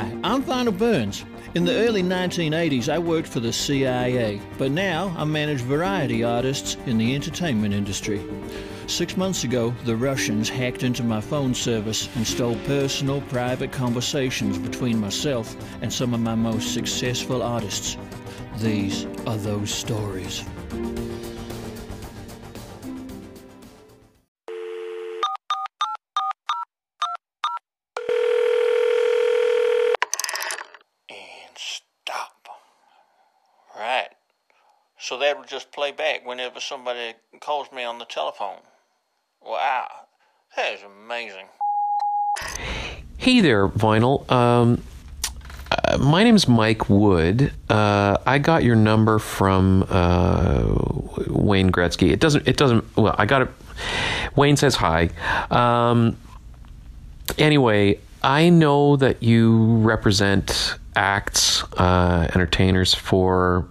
Hi, I'm Vinyl Burns. In the early 1980s, I worked for the CIA, but now I manage variety artists in the entertainment industry. Six months ago, the Russians hacked into my phone service and stole personal, private conversations between myself and some of my most successful artists. These are those stories. So that will just play back whenever somebody calls me on the telephone. Wow. That is amazing. Hey there, Vinyl. Um, uh, my name's Mike Wood. Uh, I got your number from uh, Wayne Gretzky. It doesn't. It doesn't. Well, I got it. Wayne says hi. Um, anyway, I know that you represent acts, uh, entertainers for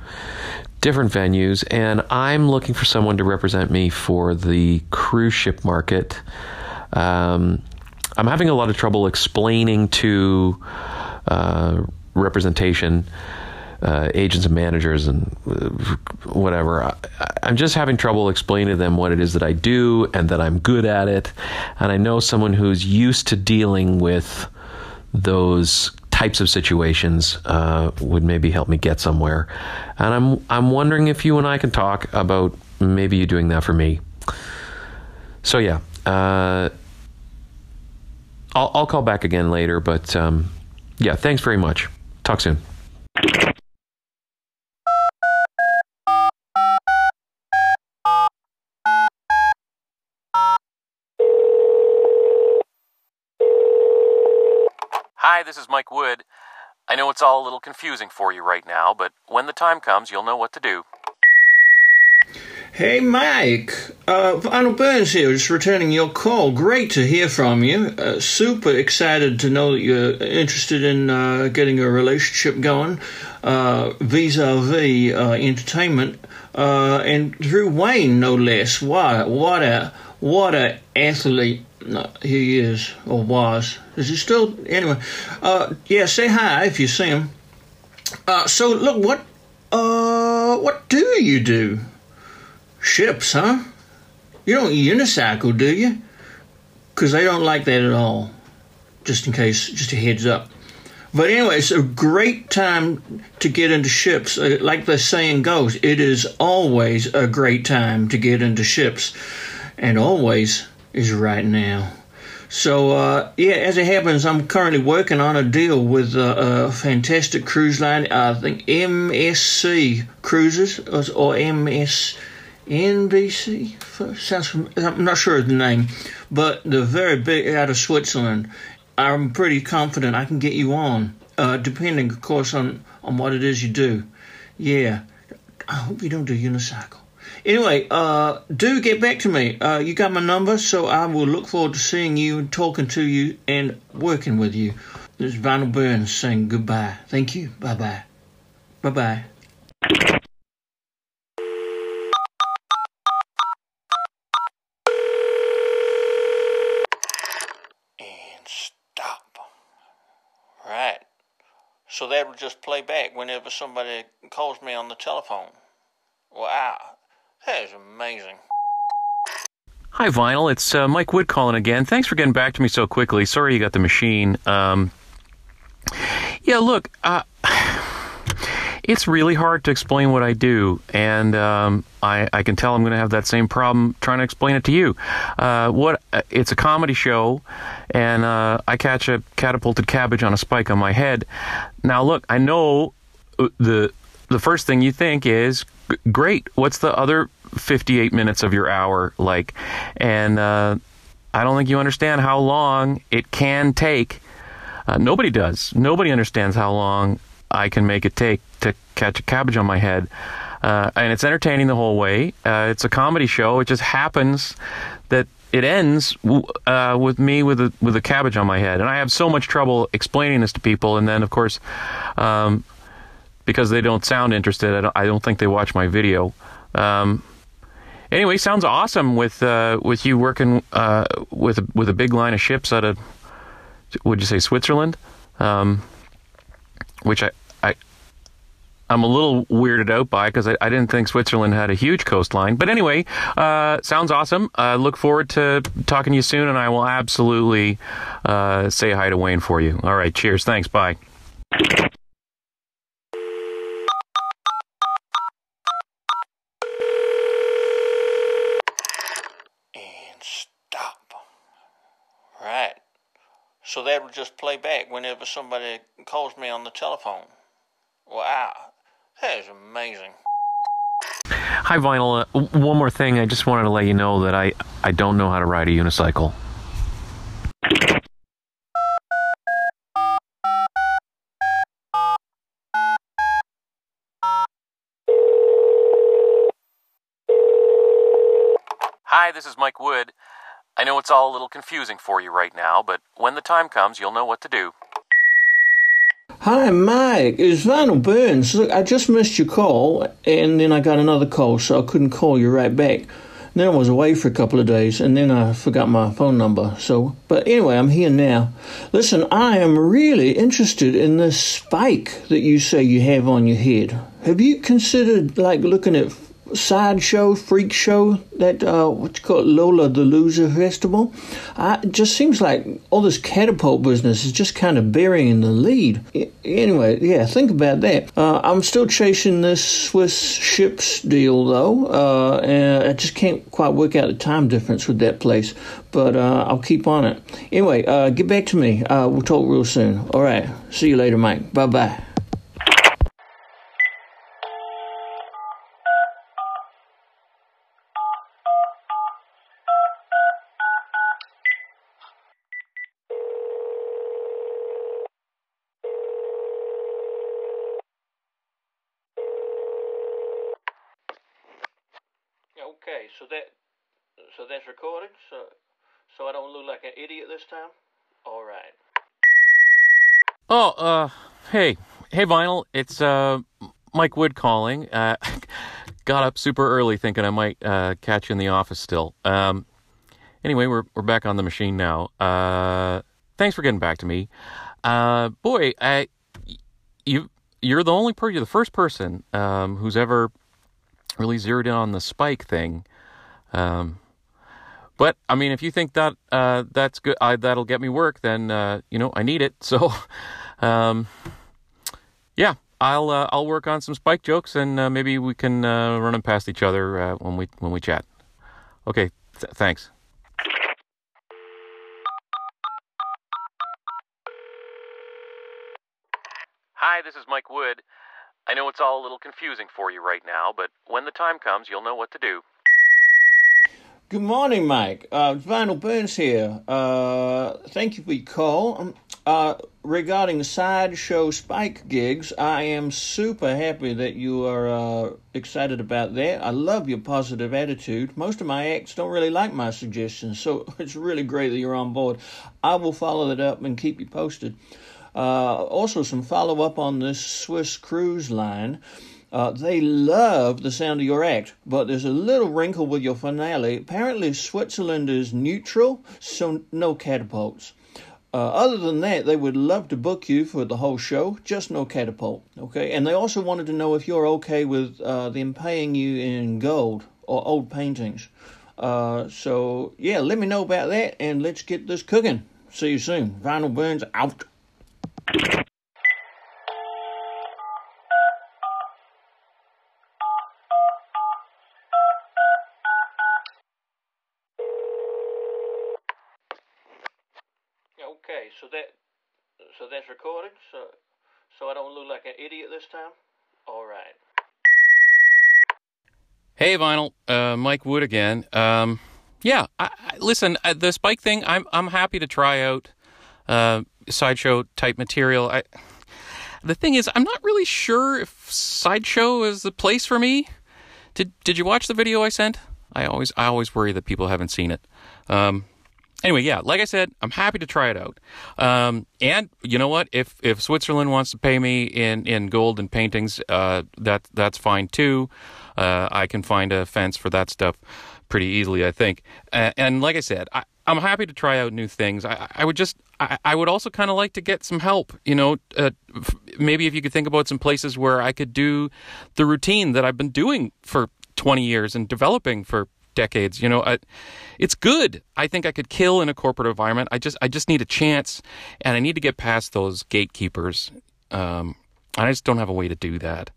different venues, and I'm looking for someone to represent me for the cruise ship market. Um, I'm having a lot of trouble explaining to uh, representation uh, agents and managers and uh, whatever. I, I'm just having trouble explaining to them what it is that I do and that I'm good at it. And I know someone who's used to dealing with those types of situations uh, would maybe help me get somewhere. And I'm I'm wondering if you and I can talk about maybe you doing that for me. So yeah, uh, I'll I'll call back again later. But um, yeah, thanks very much. Talk soon. Hi, this is Mike Wood. I know it's all a little confusing for you right now, but when the time comes, you'll know what to do. Hey, Mike. Uh, Arnold Burns here, just returning your call. Great to hear from you. Uh, super excited to know that you're interested in uh, getting a relationship going uh, vis-a-vis uh, entertainment, uh, and Drew Wayne, no less. What, what a what a athlete no, he is or was. Is he still? Anyway, uh, yeah. Say hi if you see him. Uh, so look, what uh, what do you do? Ships, huh? You don't unicycle, do you? Because they don't like that at all. Just in case, just a heads up. But anyway, it's a great time to get into ships. Uh, Like the saying goes, it is always a great time to get into ships. And always is right now. So, uh, yeah, as it happens, I'm currently working on a deal with uh, a fantastic cruise line. I think MSC Cruises or MS. NBC sounds. I'm not sure of the name, but they're very big out of Switzerland. I'm pretty confident I can get you on, uh, depending, of course, on on what it is you do. Yeah, I hope you don't do unicycle. Anyway, uh, do get back to me. Uh, you got my number, so I will look forward to seeing you and talking to you and working with you. This is Vinyl Burns saying goodbye. Thank you. Bye bye. Bye bye. And stop. Right. So that will just play back whenever somebody calls me on the telephone. Wow. That is amazing. Hi, Vinyl. It's uh, Mike Wood calling again. Thanks for getting back to me so quickly. Sorry you got the machine. Um, yeah, look, uh, it's really hard to explain what I do, and um, I, I can tell I'm going to have that same problem trying to explain it to you. Uh, what? It's a comedy show, and uh, I catch a catapulted cabbage on a spike on my head. Now, look, I know the the first thing you think is great. What's the other 58 minutes of your hour like? And uh, I don't think you understand how long it can take. Uh, nobody does. Nobody understands how long I can make it take to catch a cabbage on my head. Uh, and it's entertaining the whole way. Uh, it's a comedy show. It just happens that it ends uh, with me with a with a cabbage on my head, and I have so much trouble explaining this to people. And then, of course, um, because they don't sound interested, I don't, I don't think they watch my video. Um, anyway, sounds awesome with uh, with you working uh, with a, with a big line of ships out of would you say Switzerland? Um, which I, I I'm a little weirded out by because I, I, didn't think Switzerland had a huge coastline. But anyway, uh, sounds awesome. Uh, look forward to talking to you soon, and I will absolutely uh, say hi to Wayne for you. All right, cheers. Thanks. Bye. And stop. Right. So that would just play back whenever somebody calls me on the telephone. Wow. That is amazing. Hi, Vinyl. Uh, one more thing. I just wanted to let you know that I, I don't know how to ride a unicycle. Hi, this is Mike Wood. I know it's all a little confusing for you right now, but when the time comes, you'll know what to do. Hi, Mike. It's Vinyl Burns. Look, I just missed your call, and then I got another call, so I couldn't call you right back. Then I was away for a couple of days, and then I forgot my phone number. So, but anyway, I'm here now. Listen, I am really interested in this spike that you say you have on your head. Have you considered like looking at sideshow, freak show, that uh, what you call it, Lollapalooza Festival. I, it just seems like all this catapult business is just kind of burying the lead. I, anyway, yeah, think about that. Uh, I'm still chasing this Swiss ships deal though, uh, and I just can't quite work out the time difference with that place. But uh, I'll keep on it. Anyway, uh, get back to me. Uh, we'll talk real soon. All right. See you later, Mike. Bye bye. Okay, so that so that's recorded. So so I don't look like an idiot this time. All right. Oh, uh, hey, hey, vinyl. It's uh, Mike Wood calling. Uh, got up super early thinking I might uh, catch you in the office still. Um, anyway, we're we're back on the machine now. Uh, thanks for getting back to me. Uh, boy, I you you're the only person, you're the first person um, who's ever really zeroed in on the spike thing. Um, but I mean, if you think that uh, that's good, I, that'll get me work, then uh, you know I need it. So, um, yeah, I'll uh, I'll work on some spike jokes, and uh, maybe we can uh, run them past each other uh, when we when we chat. Okay, th- thanks. Hi, this is Mike Wood. I know it's all a little confusing for you right now, but when the time comes, you'll know what to do. Good morning, Mike. Uh, Vinyl Burns here. Uh, thank you for your call. Um, uh, regarding sideshow spike gigs, I am super happy that you are uh, excited about that. I love your positive attitude. Most of my acts don't really like my suggestions, so it's really great that you're on board. I will follow that up and keep you posted. Uh, also, some follow up on this Swiss cruise line. Uh, they love the sound of your act, but there's a little wrinkle with your finale. Apparently, Switzerland is neutral, so no catapults. Uh, other than that, they would love to book you for the whole show, just no catapult. Okay, and they also wanted to know if you're okay with uh, them paying you in gold or old paintings. Uh, so yeah, let me know about that, and let's get this cooking. See you soon. Vinyl Burns out. Okay, so that so that's recorded. So so I don't look like an idiot this time. All right. Hey, vinyl. Uh, Mike Wood again. Um, yeah, I, I, listen. Uh, the spike thing, I'm I'm happy to try out. Uh, sideshow type material. I, the thing is, I'm not really sure if sideshow is the place for me. Did Did you watch the video I sent? I always I always worry that people haven't seen it. Um, anyway, yeah, like I said, I'm happy to try it out. Um, and you know what? If if Switzerland wants to pay me in in gold and paintings, uh, that that's fine too. Uh, I can find a fence for that stuff pretty easily, I think. Uh, and like I said, I, I'm happy to try out new things. I, I would just, I, I would also kind of like to get some help. You know, uh, f- maybe if you could think about some places where I could do the routine that I've been doing for 20 years and developing for decades. You know, I, it's good. I think I could kill in a corporate environment. I just, I just need a chance, and I need to get past those gatekeepers. Um, I just don't have a way to do that.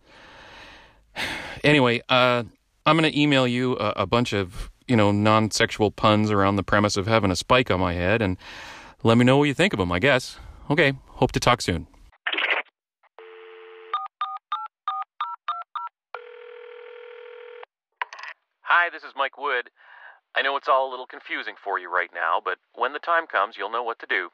Anyway, uh, I'm going to email you a, a bunch of you know, non sexual puns around the premise of having a spike on my head and let me know what you think of them, I guess. Okay, hope to talk soon. Hi, this is Mike Wood. I know it's all a little confusing for you right now, but when the time comes, you'll know what to do.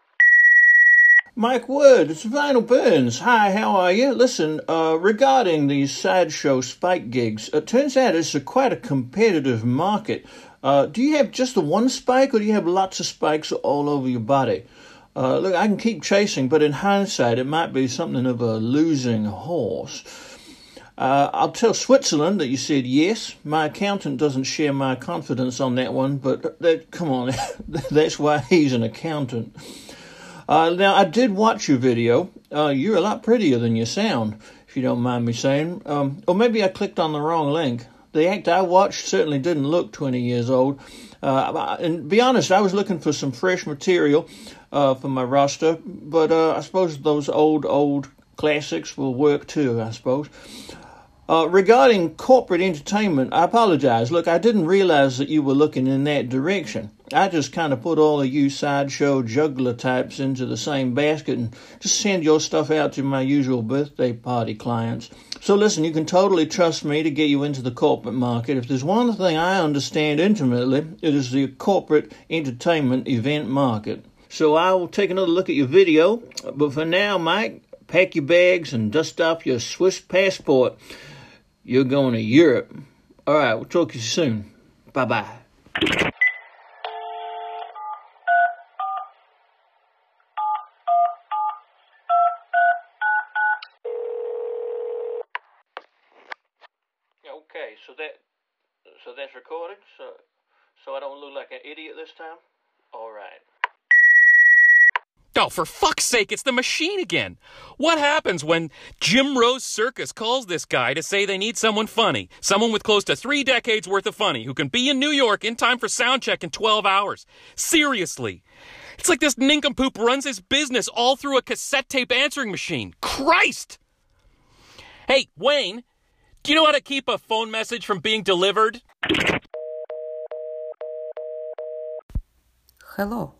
Mike Wood, it's Vinyl Burns. Hi, how are you? Listen, uh, regarding these sideshow spike gigs, it turns out it's a quite a competitive market. Uh, do you have just the one spike, or do you have lots of spikes all over your body? Uh, look, I can keep chasing, but in hindsight, it might be something of a losing horse. Uh, I'll tell Switzerland that you said yes. My accountant doesn't share my confidence on that one, but that, come on, that's why he's an accountant. Uh, now, I did watch your video. Uh, you're a lot prettier than you sound, if you don't mind me saying. Um, or maybe I clicked on the wrong link the act I watched certainly didn't look 20 years old. Uh, and be honest, I was looking for some fresh material uh, for my roster, but uh, I suppose those old, old classics will work too, I suppose. Uh, regarding corporate entertainment, I apologize. Look, I didn't realize that you were looking in that direction. I just kind of put all of you sideshow juggler types into the same basket and just send your stuff out to my usual birthday party clients. So listen, you can totally trust me to get you into the corporate market. If there's one thing I understand intimately, it is the corporate entertainment event market. So I will take another look at your video, but for now, Mike, pack your bags and dust off your Swiss passport. You're going to Europe. All right, we'll talk to you soon. Bye bye. Okay, so that so that's recorded. So so I don't look like an idiot this time. All right. Oh, for fuck's sake, it's the machine again. What happens when Jim Rose Circus calls this guy to say they need someone funny? Someone with close to three decades worth of funny who can be in New York in time for sound check in 12 hours. Seriously. It's like this nincompoop runs his business all through a cassette tape answering machine. Christ! Hey, Wayne, do you know how to keep a phone message from being delivered? Hello.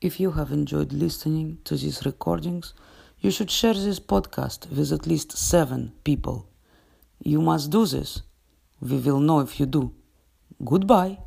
If you have enjoyed listening to these recordings, you should share this podcast with at least seven people. You must do this. We will know if you do. Goodbye.